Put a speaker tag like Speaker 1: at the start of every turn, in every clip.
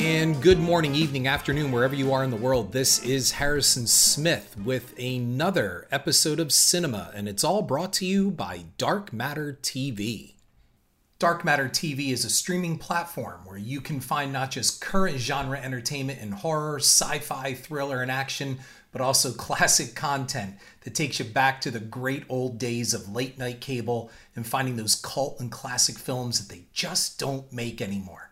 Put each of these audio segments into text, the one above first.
Speaker 1: And good morning, evening, afternoon, wherever you are in the world. This is Harrison Smith with another episode of Cynema, and it's all brought to you by Dark Matter TV. Dark Matter TV is a streaming platform where you can find not just current genre entertainment in horror, sci fi, thriller, and action, but also classic content that takes you back to the great old days of late night cable and finding those cult and classic films that they just don't make anymore.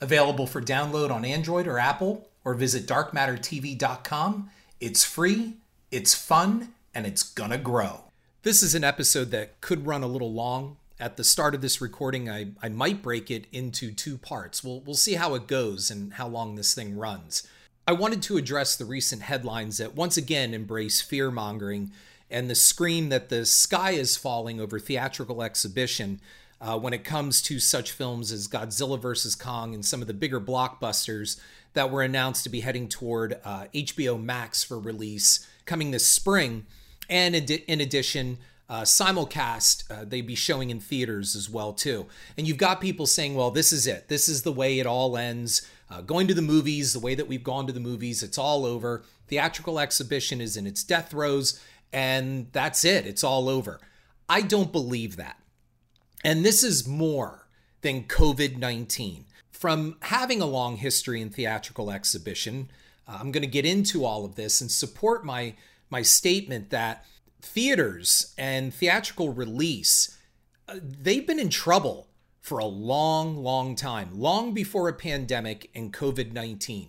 Speaker 1: Available for download on Android or Apple, or visit darkmattertv.com. It's free, it's fun, and it's gonna grow. This is an episode that could run a little long. At the start of this recording, I, I might break it into two parts. We'll, we'll see how it goes and how long this thing runs. I wanted to address the recent headlines that once again embrace fear mongering and the scream that the sky is falling over theatrical exhibition uh, when it comes to such films as Godzilla vs. Kong and some of the bigger blockbusters that were announced to be heading toward uh, HBO Max for release coming this spring. And in addition, uh, simulcast uh, they'd be showing in theaters as well too. And you've got people saying well this is it. This is the way it all ends. Uh, going to the movies the way that we've gone to the movies it's all over. Theatrical exhibition is in its death throes and that's it. It's all over. I don't believe that and this is more than COVID 19. From having a long history in theatrical exhibition, uh, I'm going to get into all of this and support my, my statement that theaters and theatrical release, uh, they've been in trouble for a long, long time, long before a pandemic and COVID 19.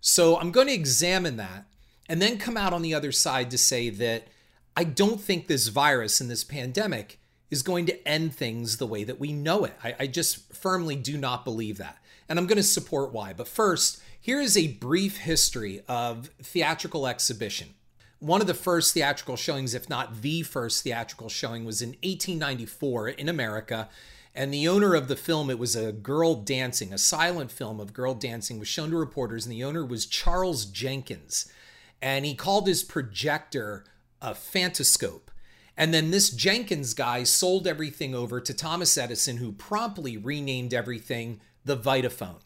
Speaker 1: So I'm going to examine that and then come out on the other side to say that I don't think this virus and this pandemic is going to end things the way that we know it. I, I just firmly do not believe that. And I'm going to support why. But first, here is a brief history of theatrical exhibition. One of the first theatrical showings, if not the first theatrical showing, was in 1894 in America. And the owner of the film, it was a girl dancing, a silent film of girl dancing, was shown to reporters. And the owner was Charles Jenkins. And he called his projector a phantoscope. And then this Jenkins guy sold everything over to Thomas Edison, who promptly renamed everything the Vitaphone.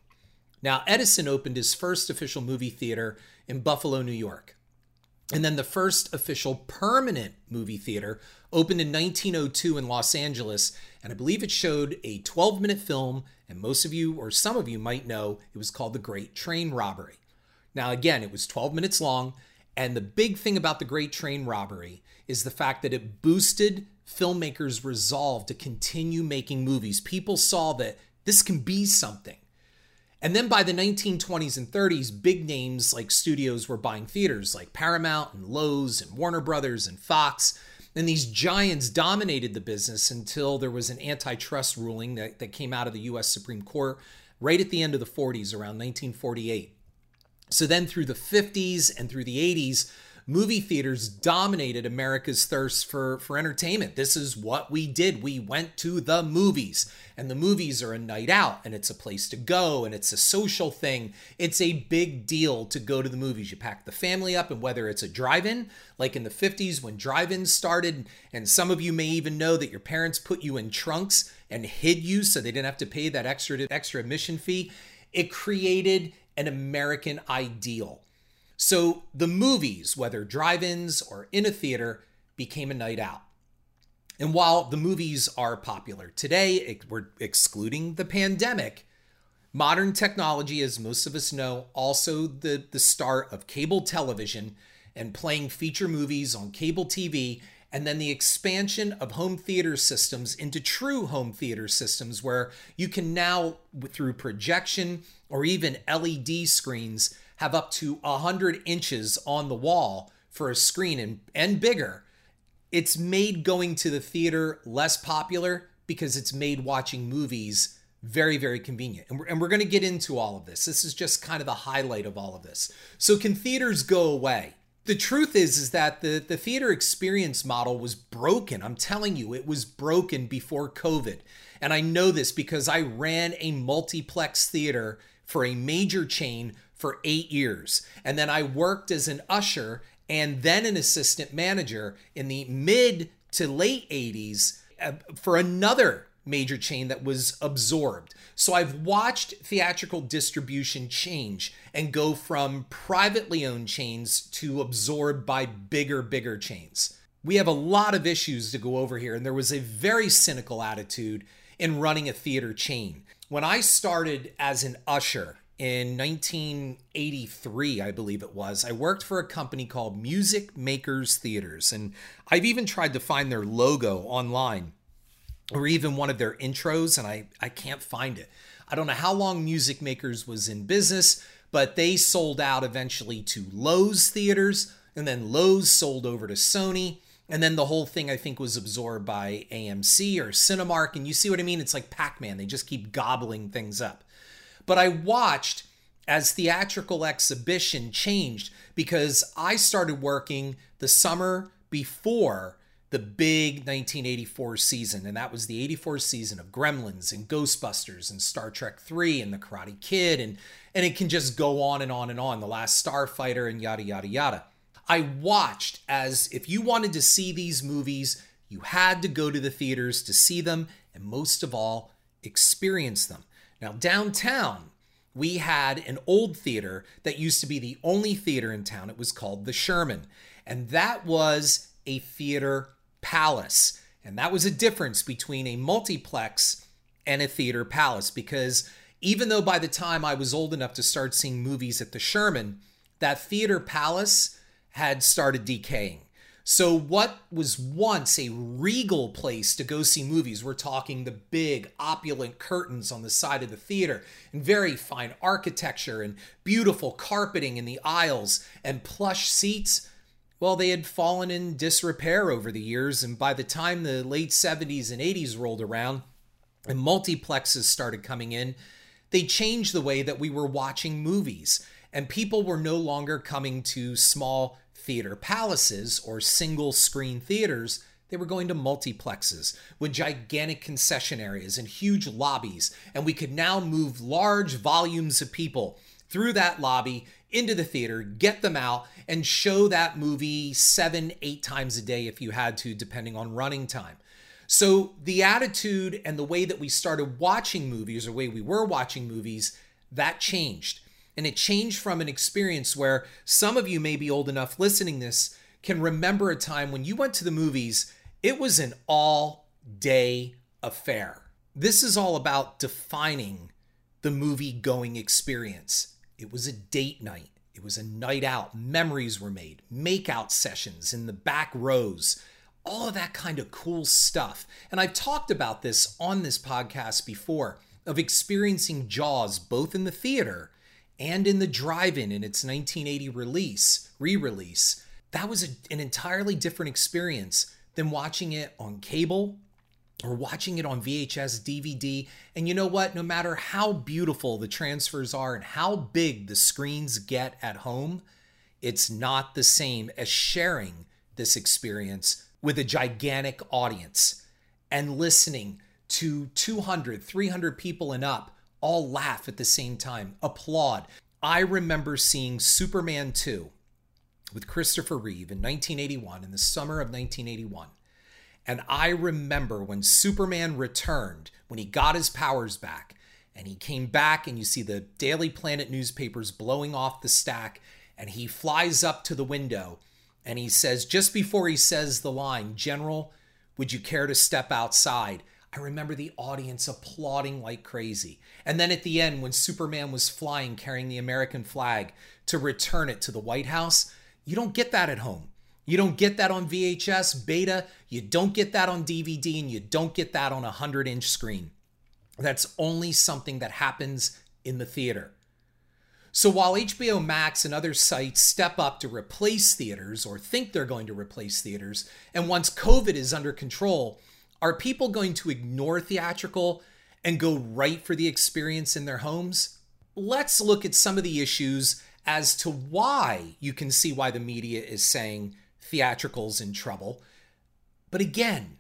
Speaker 1: Now, Edison opened his first official movie theater in Buffalo, New York. And then the first official permanent movie theater opened in 1902 in Los Angeles. And I believe it showed a 12 minute film. And most of you, or some of you, might know it was called The Great Train Robbery. Now, again, it was 12 minutes long. And the big thing about The Great Train Robbery is the fact that it boosted filmmakers' resolve to continue making movies. People saw that this can be something. And then by the 1920s and 30s, big names like studios were buying theaters like Paramount and Loews and Warner Brothers and Fox. And these giants dominated the business until there was an antitrust ruling that, that came out of the US Supreme Court right at the end of the 40s, around 1948. So then through the 50s and through the 80s, movie theaters dominated America's thirst for, for entertainment. This is what we did. We went to the movies, and the movies are a night out, and it's a place to go, and it's a social thing. It's a big deal to go to the movies. You pack the family up, and whether it's a drive in, like in the 50s when drive ins started, and some of you may even know that your parents put you in trunks and hid you so they didn't have to pay that extra, extra admission fee. It created an American ideal so the movies, whether drive ins or in a theater, became a night out. And while the movies are popular today, we're excluding the pandemic, modern technology, as most of us know, also the, the start of cable television and playing feature movies on cable TV, and then the expansion of home theater systems into true home theater systems where you can now, through projection or even LED screens, have up to 100 inches on the wall for a screen and, and bigger, it's made going to the theater less popular because it's made watching movies very, very convenient. And we're, and we're going to get into all of this. This is just kind of the highlight of all of this. So, can theaters go away? The truth is, is that the, the theater experience model was broken. I'm telling you, it was broken before COVID. And I know this because I ran a multiplex theater for a major chain for eight years. And then I worked as an usher and then an assistant manager in the mid to late 80s uh, for another major chain that was absorbed. So I've watched theatrical distribution change and go from privately owned chains to absorbed by bigger, bigger chains. We have a lot of issues to go over here, and there was a very cynical attitude in running a theater chain. When I started as an usher in 1983, I believe it was, I worked for a company called Music Makers Theaters, and I've even tried to find their logo online or even one of their intros, and I, I can't find it. I don't know how long Music Makers was in business, but they sold out eventually to Loews Theaters, and then Loews sold over to Sony. And then the whole thing, I think, was absorbed by AMC or Cinemark. And you see what I mean? It's like Pac Man, they just keep gobbling things up. But I watched as theatrical exhibition changed because I started working the summer before the big 1984 season, and that was the 84 season of Gremlins and Ghostbusters and Star Trek 3 and The Karate Kid, and, and it can just go on and on and on. The Last Starfighter and yada, yada, yada. I watched as if you wanted to see these movies, you had to go to the theaters to see them, and most of all, experience them. Now, downtown, we had an old theater that used to be the only theater in town. It was called the Sherman, and that was a theater palace. And that was a difference between a multiplex and a theater palace because even though by the time I was old enough to start seeing movies at the Sherman, that theater palace had started decaying. So, what was once a regal place to go see movies, we're talking the big, opulent curtains on the side of the theater, and very fine architecture, and beautiful carpeting in the aisles, and plush seats, well, they had fallen in disrepair over the years, and by the time the late 70s and 80s rolled around and multiplexes started coming in, they changed the way that we were watching movies, and people were no longer coming to small theater palaces or single screen theaters. They were going to multiplexes with gigantic concession areas and huge lobbies, and we could now move large volumes of people through that lobby into the theater, get them out, and show that movie seven, eight times a day if you had to, depending on running time. So the attitude and the way that we started watching movies, or way we were watching movies, that changed. And it changed from an experience where some of you may be old enough listening this can remember a time when you went to the movies, it was an all day affair. This is all about defining the movie going experience. It was a date night. It was a night out. Memories were made, makeout sessions in the back rows, all of that kind of cool stuff. And I've talked about this on this podcast before of experiencing Jaws both in the theater and in the drive in its 1980 release, re release. That was a, an entirely different experience than watching it on cable or watching it on VHS, DVD. And you know what? No matter how beautiful the transfers are and how big the screens get at home, it's not the same as sharing this experience with a gigantic audience and listening to 200, 300 people and up all laugh at the same time, applaud. I remember seeing Superman 2 with Christopher Reeve in 1981, in the summer of 1981. And I remember when Superman returned, when he got his powers back, and he came back, and you see the Daily Planet newspapers blowing off the stack, and he flies up to the window and he says, just before he says the line, General, would you care to step outside? I remember the audience applauding like crazy. And then at the end, when Superman was flying carrying the American flag to return it to the White House, you don't get that at home. You don't get that on VHS, beta, you don't get that on DVD, and you don't get that on a 100 inch screen. That's only something that happens in the theater. So while HBO Max and other sites step up to replace theaters or think they're going to replace theaters, and once COVID is under control, are people going to ignore theatrical and go right for the experience in their homes? Let's look at some of the issues as to why you can see why the media is saying theatricals in trouble. But again,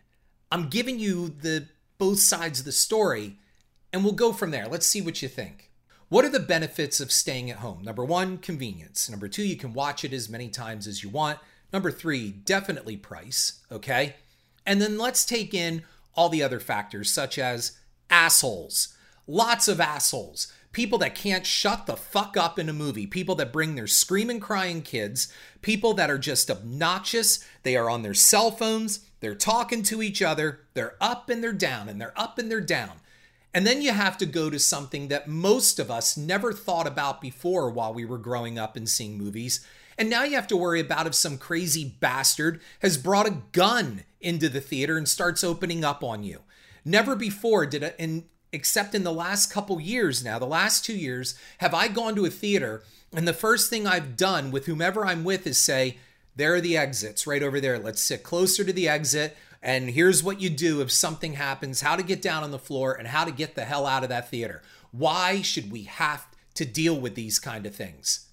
Speaker 1: I'm giving you the both sides of the story and we'll go from there. Let's see what you think. What are the benefits of staying at home? Number 1, convenience. Number 2, you can watch it as many times as you want. Number 3, definitely price, okay? And then let's take in all the other factors, such as assholes, lots of assholes, people that can't shut the fuck up in a movie, people that bring their screaming, crying kids, people that are just obnoxious, they are on their cell phones, they're talking to each other, they're up and they're down, and they're up and they're down. And then you have to go to something that most of us never thought about before while we were growing up and seeing movies. And now you have to worry about if some crazy bastard has brought a gun into the theater and starts opening up on you. Never before did it, and except in the last couple years now, the last two years, have I gone to a theater and the first thing I've done with whomever I'm with is say, there are the exits right over there. Let's sit closer to the exit. And here's what you do if something happens, how to get down on the floor, and how to get the hell out of that theater. Why should we have to deal with these kind of things?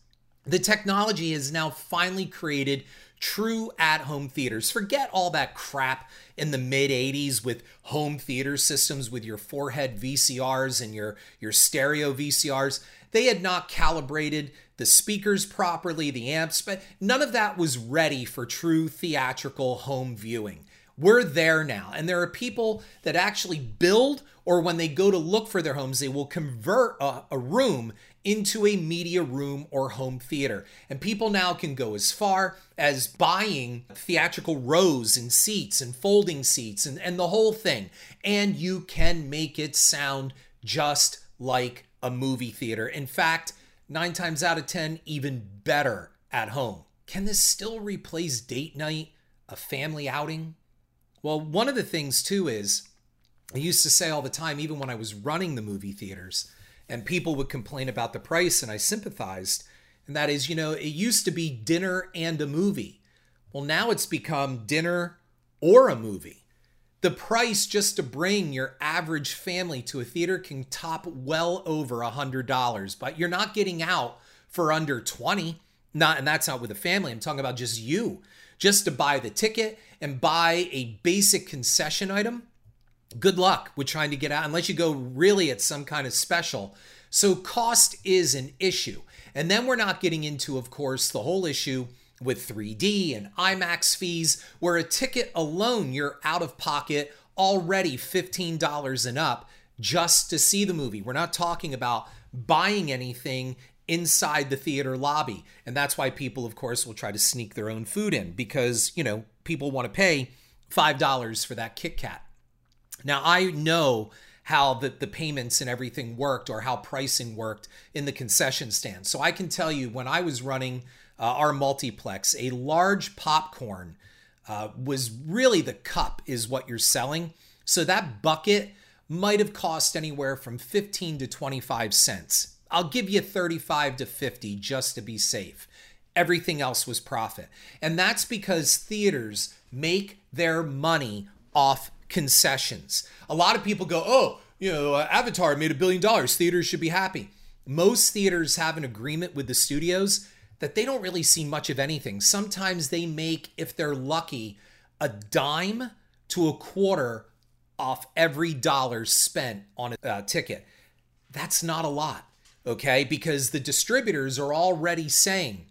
Speaker 1: The technology has now finally created true at home theaters. Forget all that crap in the mid 80s with home theater systems with your four-head VCRs and your, your stereo VCRs. They had not calibrated the speakers properly, the amps, but none of that was ready for true theatrical home viewing. We're there now. And there are people that actually build, or when they go to look for their homes, they will convert a, a, room into a media room or home theater. And people now can go as far as buying theatrical rows and seats and folding seats and, and the whole thing. And you can make it sound just like a movie theater. In fact, nine times out of 10, even better at home. Can this still replace date night, a family outing? Well, one of the things too is I used to say all the time, even when I was running the movie theaters, and people would complain about the price, and I sympathized. And that is, you know, it used to be dinner and a movie. Well, now it's become dinner or a movie. The price just to bring your average family to a theater can top well over a hundred dollars, but you're not getting out for under 20. Not, and that's not with a family. I'm talking about just you just to buy the ticket and buy a basic concession item, good luck with trying to get out unless you go really at some kind of special. So, cost is an issue. And then we're not getting into, of course, the whole issue with 3D and IMAX fees, where a ticket alone, you're out of pocket already $15 and up just to see the movie. We're not talking about buying anything inside the theater lobby. And that's why people, of course, will try to sneak their own food in because, you know, people want to pay $5 for that Kit Kat. Now, I know how the, the payments and everything worked or how pricing worked in the concession stand. So I can tell you when I was running uh, our multiplex, a large popcorn uh, was really the cup, is what you're selling. So that bucket might have cost anywhere from 15 to 25 cents I'll give you 35 to 50 just to be safe. Everything else was profit. And that's because theaters make their money off concessions. A lot of people go, oh, you know, Avatar made a billion dollars. Theaters should be happy. Most theaters have an agreement with the studios that they don't really see much of anything. Sometimes they make, if they're lucky, a dime to a quarter off every dollar spent on a uh, ticket. That's not a lot okay? Because the distributors are already saying,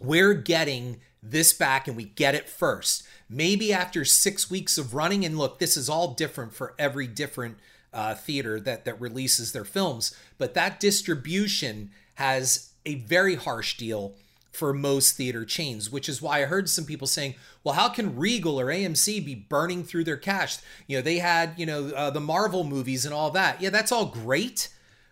Speaker 1: we're getting this back and we get it first. Maybe after six weeks of running, and look, this is all different for every different uh, theater that, that releases their films, but that distribution has a very harsh deal for most theater chains, which is why I heard some people saying, well, how can Regal or AMC be burning through their cash? You know, they had, you know, uh, the Marvel movies and all that. Yeah, that's all great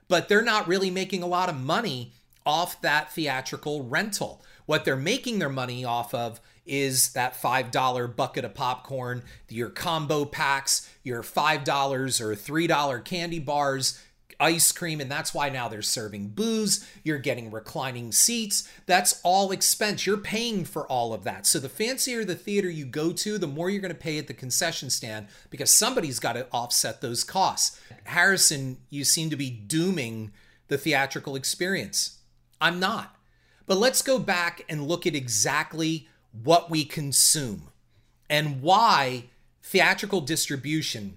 Speaker 1: but they're not really making a lot of money off that theatrical rental. What they're making their money off of is that $5 bucket of popcorn, your combo packs, your $5 or $3 candy bars, ice cream, and that's why now they're serving booze. You're getting reclining seats. That's all expense. You're paying for all of that. So the fancier the theater you go to, the more you're going to pay at the concession stand because somebody's got to offset those costs. Harrison, you seem to be dooming the theatrical experience. I'm not. But let's go back and look at exactly what we consume and why theatrical distribution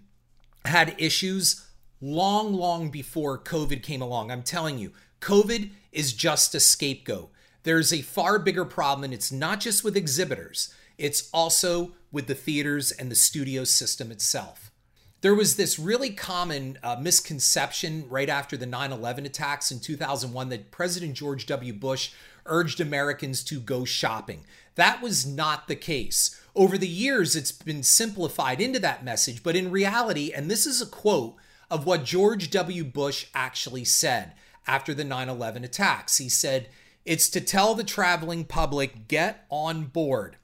Speaker 1: had issues long, long before COVID came along. I'm telling you, COVID is just a scapegoat. There's a far bigger problem, and it's not just with exhibitors, it's also with the theaters and the studio system itself. There was this really common uh, misconception right after the 9 11 attacks in 2001 that President George W. Bush urged Americans to go shopping. That was not the case. Over the years, it's been simplified into that message, but in reality, and this is a quote of what George W. Bush actually said after the 9 11 attacks. He said, It's to tell the traveling public, get on board.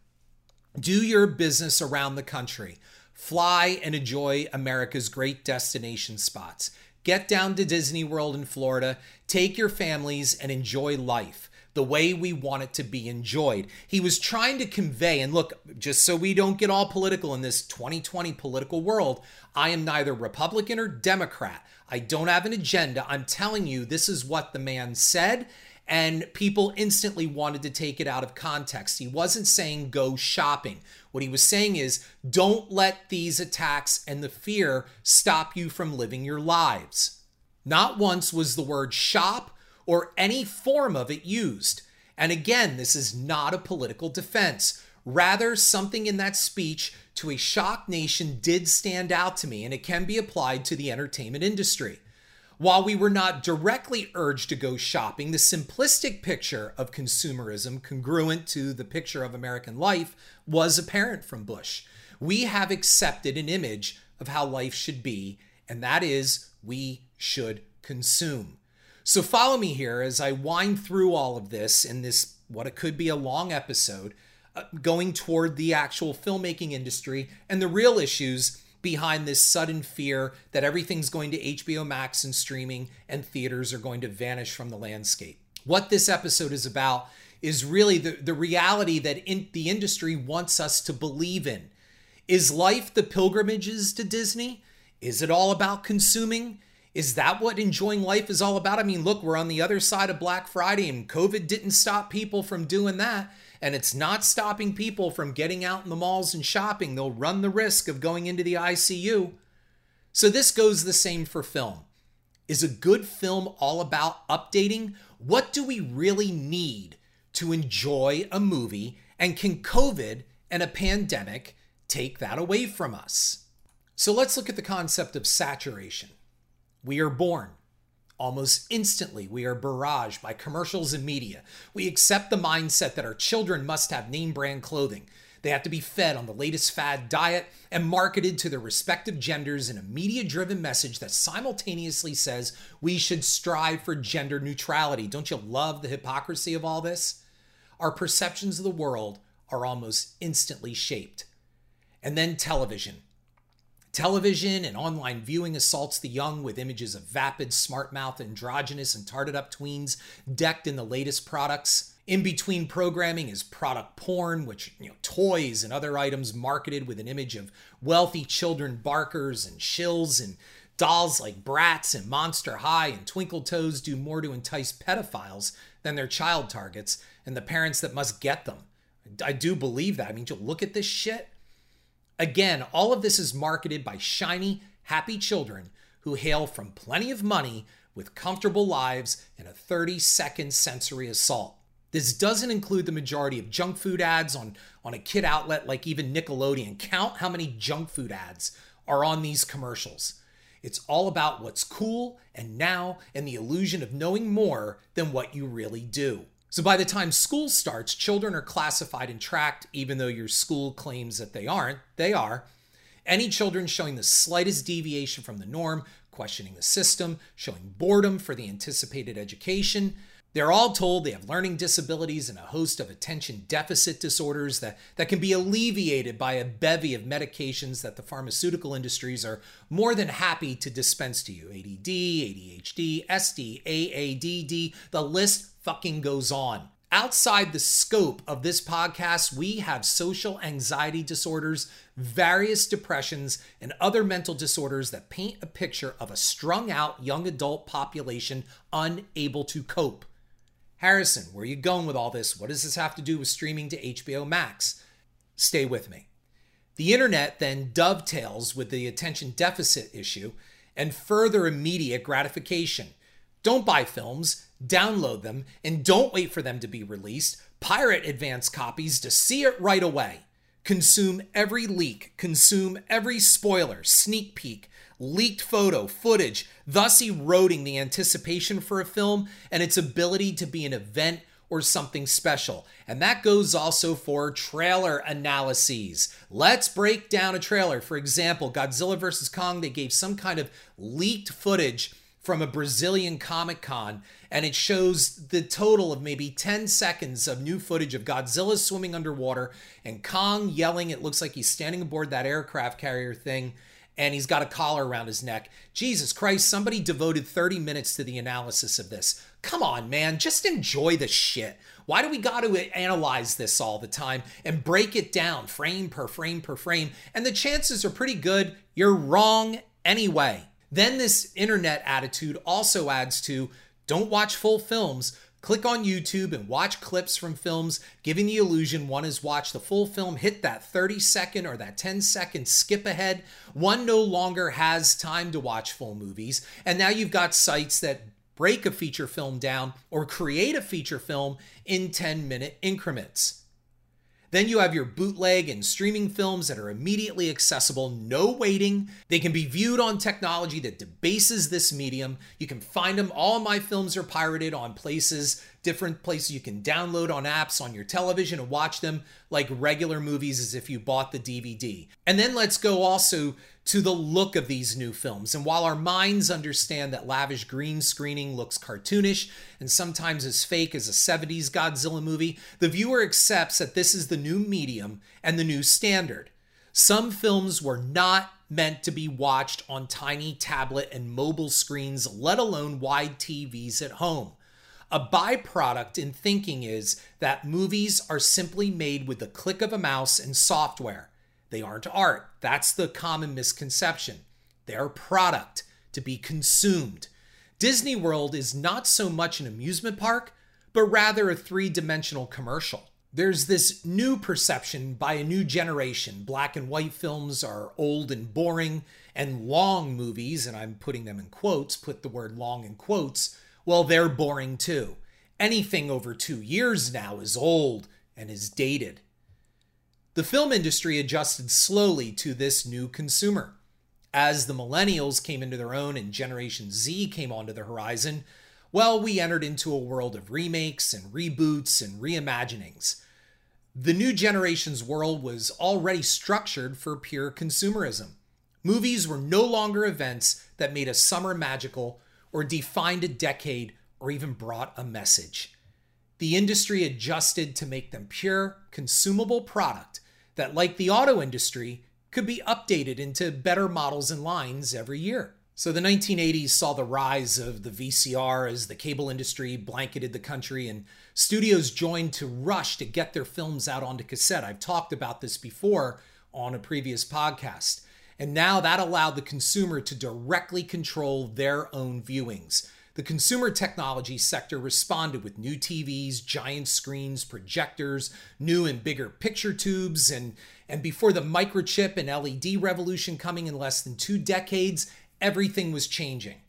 Speaker 1: Do your business around the country. Fly and enjoy America's great destination spots. Get down to Disney World in Florida, take your families, and enjoy life the way we want it to be enjoyed. He was trying to convey, and look, just so we don't get all political in this 2020 political world, I am neither Republican or Democrat. I don't have an agenda. I'm telling you, this is what the man said. And people instantly wanted to take it out of context. He wasn't saying go shopping. What he was saying is don't let these attacks and the fear stop you from living your lives. Not once was the word shop or any form of it used. And again, this is not a political defense. Rather, something in that speech to a shocked nation did stand out to me, and it can be applied to the entertainment industry. While we were not directly urged to go shopping, the simplistic picture of consumerism, congruent to the picture of American life, was apparent from Bush. We have accepted an image of how life should be, and that is we should consume. So follow me here as I wind through all of this in this, what it could be a long episode, uh, going toward the actual filmmaking industry and the real issues behind this sudden fear that everything's going to HBO Max and streaming and theaters are going to vanish from the landscape. What this episode is about is really the, the reality that in, the industry wants us to believe in. Is life the pilgrimages to Disney? Is it all about consuming? Is that what enjoying life is all about? I mean, look, we're on the other side of Black Friday and COVID didn't stop people from doing that. And it's not stopping people from getting out in the malls and shopping. They'll run the risk of going into the ICU. So this goes the same for film. Is a good film all about updating? What do we really need to enjoy a movie? And can COVID and a pandemic take that away from us? So let's look at the concept of saturation. We are born. Almost instantly, we are barraged by commercials and media. We accept the mindset that our children must have name brand clothing. They have to be fed on the latest fad diet and marketed to their respective genders in a media driven message that simultaneously says we should strive for gender neutrality. Don't you love the hypocrisy of all this? Our perceptions of the world are almost instantly shaped. And then television. Television and online viewing assaults the young with images of vapid, smart mouthed, androgynous, and tarted up tweens decked in the latest products. In between programming is product porn, which, you know, toys and other items marketed with an image of wealthy children barkers and shills and dolls like Bratz and Monster High and Twinkle Toes do more to entice pedophiles than their child targets and the parents that must get them. I do believe that. I mean, you look at this shit. Again, all of this is marketed by shiny, happy children who hail from plenty of money with comfortable lives and a 30 second sensory assault. This doesn't include the majority of junk food ads on, on a kid outlet like even Nickelodeon. Count how many junk food ads are on these commercials. It's all about what's cool and now and the illusion of knowing more than what you really do. So by the time school starts, children are classified and tracked, even though your school claims that they aren't. They are. Any children showing the slightest deviation from the norm, questioning the system, showing boredom for the anticipated education, they're all told they have learning disabilities and a host of attention deficit disorders that, that can be alleviated by a bevy of medications that the pharmaceutical industries are more than happy to dispense to you ADD, ADHD, SD, AADD, the list fucking goes on. Outside the scope of this podcast, we have social anxiety disorders, various depressions, and other mental disorders that paint a picture of a strung out young adult population unable to cope. Harrison, where are you going with all this? What does this have to do with streaming to HBO Max? Stay with me. The internet then dovetails with the attention deficit issue and further immediate gratification. Don't buy films, download them, and don't wait for them to be released. Pirate advance copies to see it right away. consume every leak, consume every spoiler, sneak peek, leaked photo, footage, thus eroding the anticipation for a film and its ability to be an event or something special. And that goes also for trailer analyses. Let's break down a trailer. For example, Godzilla vs. Kong, they gave some kind of leaked footage from a Brazilian Comic Con, and it shows the total of maybe 10 seconds of new footage of Godzilla swimming underwater and Kong yelling. It looks like he's standing aboard that aircraft carrier thing and he's got a collar around his neck. Jesus Christ, somebody devoted 30 minutes to the analysis of this. Come on, man, just enjoy the shit. Why do we got to analyze this all the time and break it down frame per frame per frame? And the chances are pretty good you're wrong anyway. Then this internet attitude also adds to don't watch full films, Click on YouTube and watch clips from films, giving the illusion one has watched the full film, hit that 30 second or that 10 second skip ahead. One no longer has time to watch full movies. And now you've got sites that break a feature film down or create a feature film in 10 minute increments. Then you have your bootleg and streaming films that are immediately accessible, no waiting. They can be viewed on technology that debases this medium. You can find them. All my films are pirated on places, different places you can download on apps on your television and watch them like regular movies as if you bought the DVD. And then let's go also to the look of these new films. And while our minds understand that lavish green screening looks cartoonish and sometimes as fake as a 70s Godzilla movie, the viewer accepts that this is the new medium and the new standard. Some films were not meant to be watched on tiny tablet and mobile screens, let alone wide TVs at home. A byproduct in thinking is that movies are simply made with the click of a mouse and software. They aren't art. That's the common misconception. They're product to be consumed. Disney World is not so much an amusement park, but rather a three dimensional commercial. There's this new perception by a new generation. Black and white films are old and boring, and long movies, and I'm putting them in quotes, put the word long in quotes, well, they're boring too. Anything over two years now is old and is dated. The film industry adjusted slowly to this new consumer. As the millennials came into their own and Generation Z came onto the horizon, well, we entered into a world of remakes and reboots and reimaginings. The new generation's world was already structured for pure consumerism. Movies were no longer events that made a summer magical or defined a decade or even brought a message. The industry adjusted to make them pure, consumable product that, like the auto industry, could be updated into better models and lines every year. So the 1980s saw the rise of the VCR as the cable industry blanketed the country and studios joined to rush to get their films out onto cassette. I've talked about this before on a previous podcast. And now that allowed the consumer to directly control their own viewings. The consumer technology sector responded with new TVs, giant screens, projectors, new and bigger picture tubes, and, and before the microchip and LED revolution coming in less than two decades, everything was changing.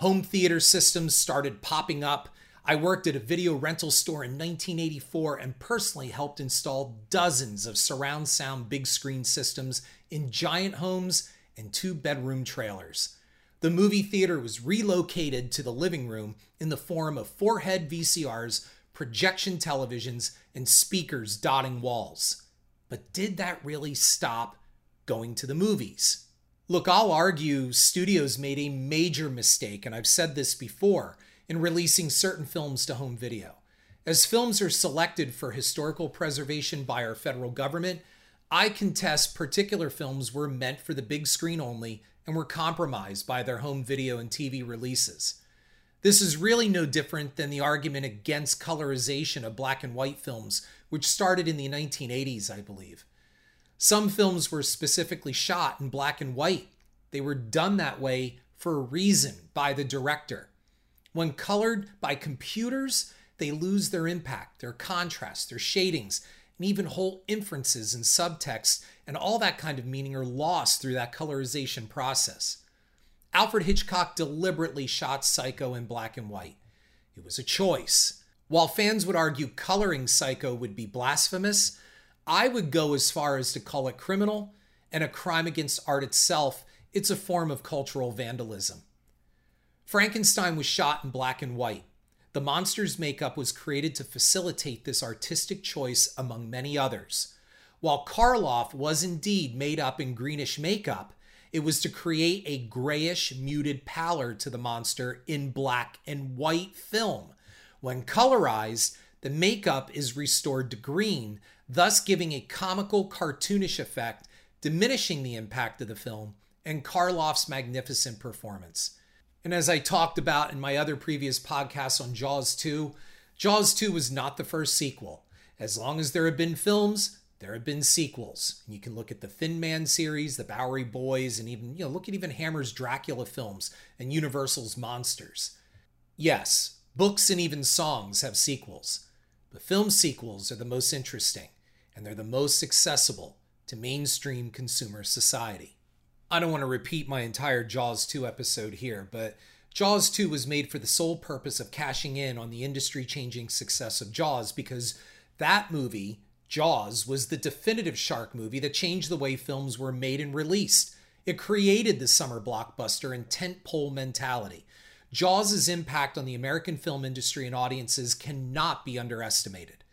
Speaker 1: Home theater systems started popping up. I worked at a video rental store in 1984 and personally helped install dozens of surround sound big screen systems in giant homes and two bedroom trailers. The movie theater was relocated to the living room in the form of four head VCRs, projection televisions, and speakers dotting walls. But did that really stop going to the movies? Look, I'll argue studios made a major mistake, and I've said this before, in releasing certain films to home video. As films are selected for historical preservation by our federal government, I contest particular films were meant for the big screen only and were compromised by their home video and TV releases. This is really no different than the argument against colorization of black and white films, which started in the 1980s, I believe. Some films were specifically shot in black and white. They were done that way for a reason by the director. When colored by computers, they lose their impact, their contrast, their shadings, and even whole inferences and subtext and all that kind of meaning are lost through that colorization process. Alfred Hitchcock deliberately shot Psycho in black and white. It was a choice. While fans would argue coloring Psycho would be blasphemous, I would go as far as to call it criminal and a crime against art itself. It's a form of cultural vandalism. Frankenstein was shot in black and white. The monster's makeup was created to facilitate this artistic choice among many others. While Karloff was indeed made up in greenish makeup, it was to create a grayish, muted pallor to the monster in black and white film. When colorized, the makeup is restored to green, thus giving a comical, cartoonish effect, diminishing the impact of the film and Karloff's magnificent performance. And as I talked about in my other previous podcasts on Jaws 2, Jaws 2 was not the first sequel. As long as there have been films, there have been sequels. You can look at the Thin Man series, the Bowery Boys, and even, you know, look at even Hammer's Dracula films and Universal's Monsters. Yes, books and even songs have sequels, but film sequels are the most interesting and they're the most accessible to mainstream consumer society. I don't want to repeat my entire Jaws 2 episode here, but Jaws 2 was made for the sole purpose of cashing in on the industry changing success of Jaws because that movie, Jaws, was the definitive shark movie that changed the way films were made and released. It created the summer blockbuster and tentpole mentality. Jaws' impact on the American film industry and audiences cannot be underestimated.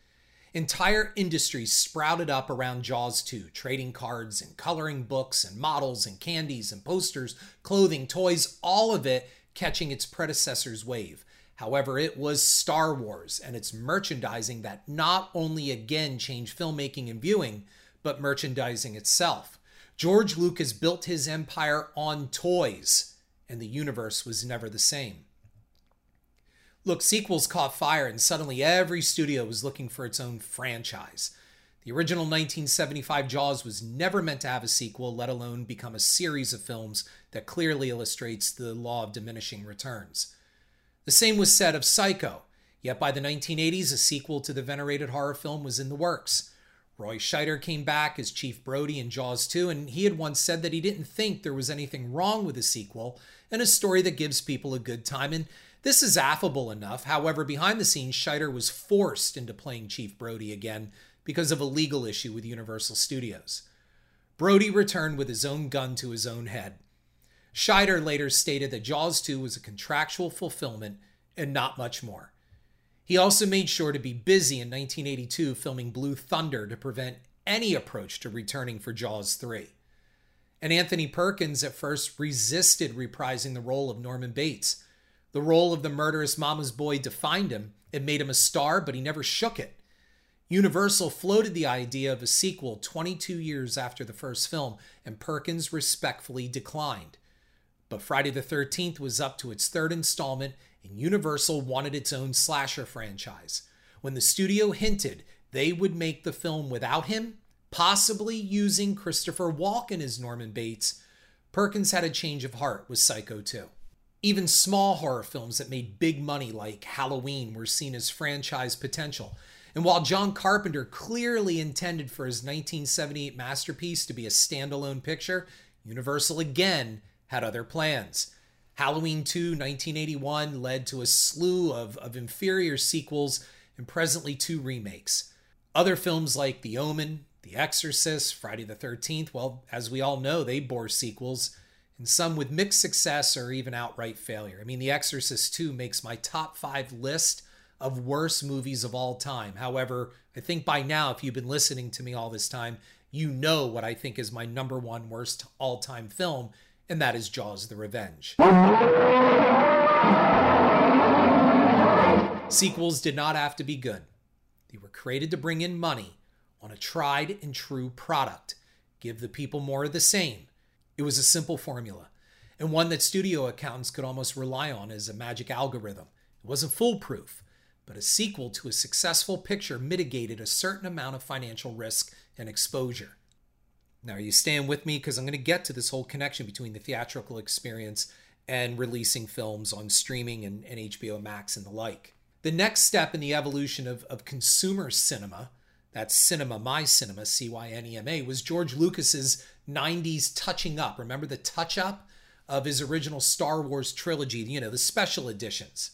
Speaker 1: Entire industries sprouted up around Jaws 2, trading cards and coloring books and models and candies and posters, clothing, toys, all of it catching its predecessor's wave. However, it was Star Wars and its merchandising that not only again changed filmmaking and viewing, but merchandising itself. George Lucas built his empire on toys, and the universe was never the same. Look, sequels caught fire, and suddenly every studio was looking for its own franchise. The original 1975 Jaws was never meant to have a sequel, let alone become a series of films that clearly illustrates the law of diminishing returns. The same was said of Psycho, yet by the 1980s, a sequel to the venerated horror film was in the works. Roy Scheider came back as Chief Brody in Jaws 2, and he had once said that he didn't think there was anything wrong with a sequel and a story that gives people a good time. And this is affable enough. However, behind the scenes, Scheider was forced into playing Chief Brody again because of a legal issue with Universal Studios. Brody returned with his own gun to his own head. Scheider later stated that Jaws 2 was a contractual fulfillment and not much more. He also made sure to be busy in 1982 filming Blue Thunder to prevent any approach to returning for Jaws 3. And Anthony Perkins at first resisted reprising the role of Norman Bates the role of the murderous mama's boy defined him. It made him a star, but he never shook it. Universal floated the idea of a sequel 22 years after the first film, and Perkins respectfully declined. But Friday the 13th was up to its third installment, and Universal wanted its own slasher franchise. When the studio hinted they would make the film without him, possibly using Christopher Walken as Norman Bates, Perkins had a change of heart with Psycho 2. Even small horror films that made big money, like Halloween, were seen as franchise potential. And while John Carpenter clearly intended for his 1978 masterpiece to be a standalone picture, Universal again had other plans. Halloween 2, 1981, led to a slew of, of inferior sequels and presently two remakes. Other films like The Omen, The Exorcist, Friday the 13th, well, as we all know, they bore sequels and some with mixed success or even outright failure. I mean, The Exorcist 2 makes my top five list of worst movies of all time. However, I think by now, if you've been listening to me all this time, you know what I think is my number one worst all time film, and that is Jaws the Revenge. Sequels did not have to be good, they were created to bring in money on a tried and true product. Give the people more of the same it was a simple formula, and one that studio accountants could almost rely on as a magic algorithm. It wasn't foolproof, but a sequel to a successful picture mitigated a certain amount of financial risk and exposure. Now, are you staying with me? Because I'm going to get to this whole connection between the theatrical experience and releasing films on streaming and, and HBO Max and the like. The next step in the evolution of, of consumer cinema that's Cynema, My Cynema, C Y N E M A, was George Lucas's 90s touching up. Remember the touch up of his original Star Wars trilogy, you know, the special editions.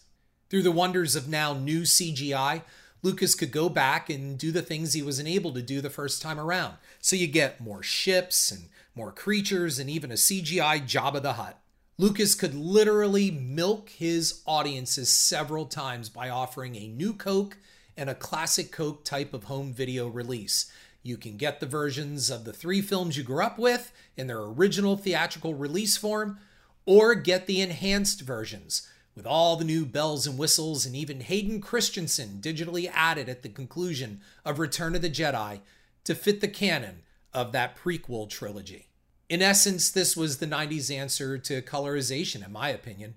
Speaker 1: Through the wonders of now new CGI, Lucas could go back and do the things he wasn't able to do the first time around. So you get more ships and more creatures and even a CGI Jabba the Hutt. Lucas could literally milk his audiences several times by offering a new Coke and a classic Coke type of home video release. You can get the versions of the three films you grew up with in their original theatrical release form, or get the enhanced versions with all the new bells and whistles and even Hayden Christensen digitally added at the conclusion of Return of the Jedi to fit the canon of that prequel trilogy. In essence, this was the 90s answer to colorization, in my opinion.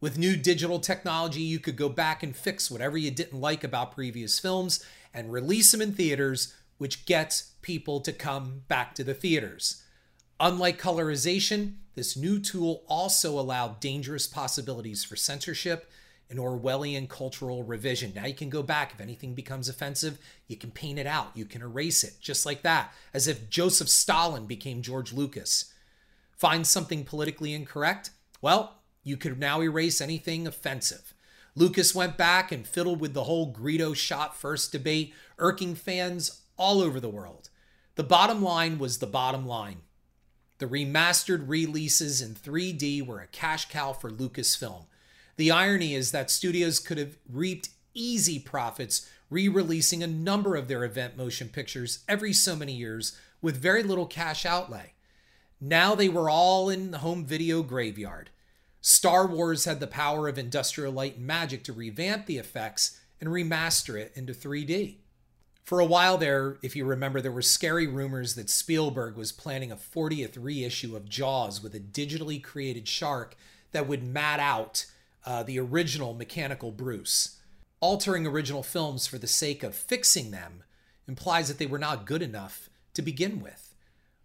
Speaker 1: With new digital technology, you could go back and fix whatever you didn't like about previous films and release them in theaters, which gets people to come back to the theaters. Unlike colorization, this new tool also allowed dangerous possibilities for censorship and Orwellian cultural revision. Now you can go back. If anything becomes offensive, you can paint it out. You can erase it, just like that, as if Joseph Stalin became George Lucas. Find something politically incorrect? Well, you could now erase anything offensive. Lucas went back and fiddled with the whole Greedo shot first debate, irking fans all over the world. The bottom line was the bottom line. The remastered releases in 3D were a cash cow for Lucasfilm. The irony is that studios could have reaped easy profits re releasing a number of their event motion pictures every so many years with very little cash outlay. Now they were all in the home video graveyard. Star Wars had the power of industrial light and magic to revamp the effects and remaster it into 3D. For a while there, if you remember, there were scary rumors that Spielberg was planning a 40th reissue of Jaws with a digitally created shark that would mat out uh, the original mechanical Bruce. Altering original films for the sake of fixing them implies that they were not good enough to begin with,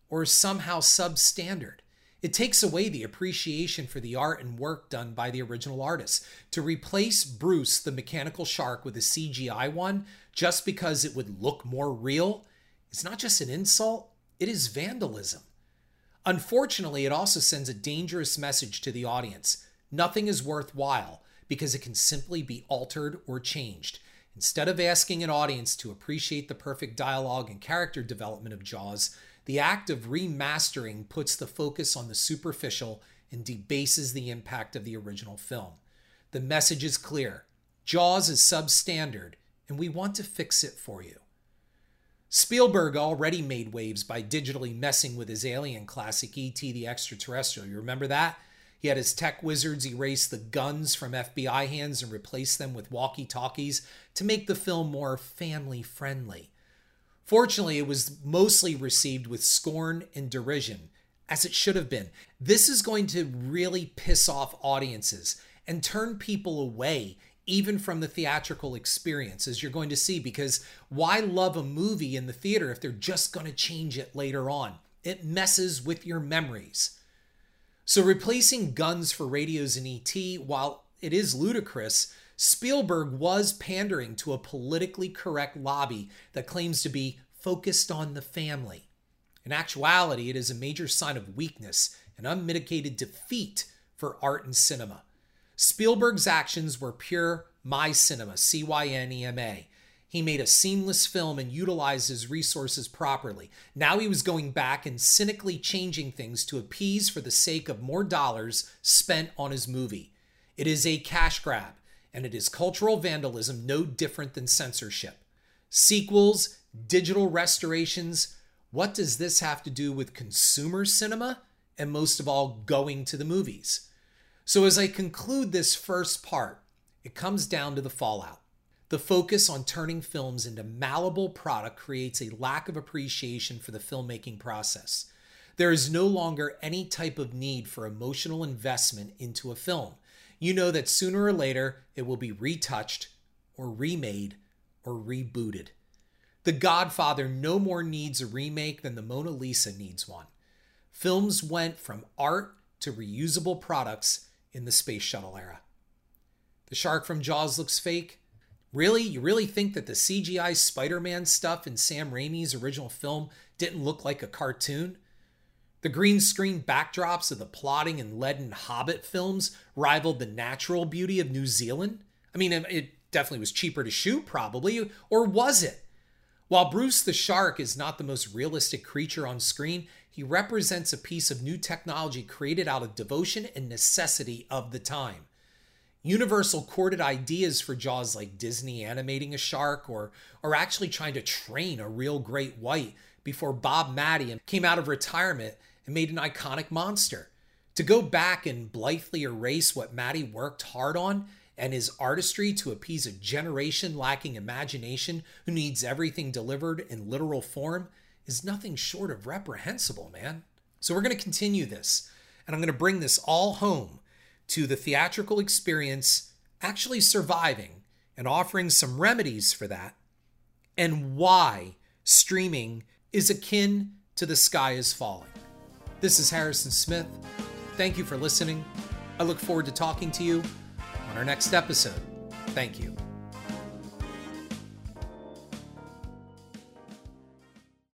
Speaker 1: or somehow substandard. It takes away the appreciation for the art and work done by the original artists. To replace Bruce, the mechanical shark, with a CGI one just because it would look more real is not just an insult, it is vandalism. Unfortunately, it also sends a dangerous message to the audience. Nothing is worthwhile because it can simply be altered or changed. Instead of asking an audience to appreciate the perfect dialogue and character development of Jaws, the act of remastering puts the focus on the superficial and debases the impact of the original film. The message is clear Jaws is substandard, and we want to fix it for you. Spielberg already made waves by digitally messing with his alien classic E.T. the Extraterrestrial. You remember that? He had his tech wizards erase the guns from FBI hands and replace them with walkie talkies to make the film more family friendly. Fortunately, it was mostly received with scorn and derision, as it should have been. This is going to really piss off audiences and turn people away even from the theatrical experience, as you're going to see, because why love a movie in the theater if they're just going to change it later on? It messes with your memories. So, replacing guns for radios in ET, while it is ludicrous, Spielberg was pandering to a politically correct lobby that claims to be focused on the family. In actuality, it is a major sign of weakness and unmitigated defeat for art and cinema. Spielberg's actions were pure my Cynema, C Y N E M A. He made a seamless film and utilized his resources properly. Now he was going back and cynically changing things to appease for the sake of more dollars spent on his movie. It is a cash grab and it is cultural vandalism no different than censorship. Sequels, digital restorations, what does this have to do with consumer cinema and most of all, going to the movies? So, as I conclude this first part, it comes down to the fallout. The focus on turning films into malleable product creates a lack of appreciation for the filmmaking process. There is no longer any type of need for emotional investment into a film you know that sooner or later it will be retouched or remade or rebooted. The Godfather no more needs a remake than the Mona Lisa needs one. Films went from art to reusable products in the space shuttle era. The shark from Jaws looks fake. Really? You really think that the CGI Spider Man stuff in Sam Raimi's original film didn't look like a cartoon? The green screen backdrops of the plotting and leaden Hobbit films rivaled the natural beauty of New Zealand. I mean, it definitely was cheaper to shoot, probably, or was it? While Bruce the shark is not the most realistic creature on screen, he represents a piece of new technology created out of devotion and necessity of the time. Universal courted ideas for Jaws like Disney animating a shark or, or actually trying to train a real great white before Bob Mattey came out of retirement and made an iconic monster. To go back and blithely erase what Mattey worked hard on and his artistry to appease a generation lacking imagination who needs everything delivered in literal form is nothing short of reprehensible, man. So we're going to continue this, and I'm going to bring this all home to the theatrical experience actually surviving and offering some remedies for that, and why streaming is akin to the sky is falling. This is Harrison Smith. Thank you for listening. I look forward to talking to you on our next episode. Thank you.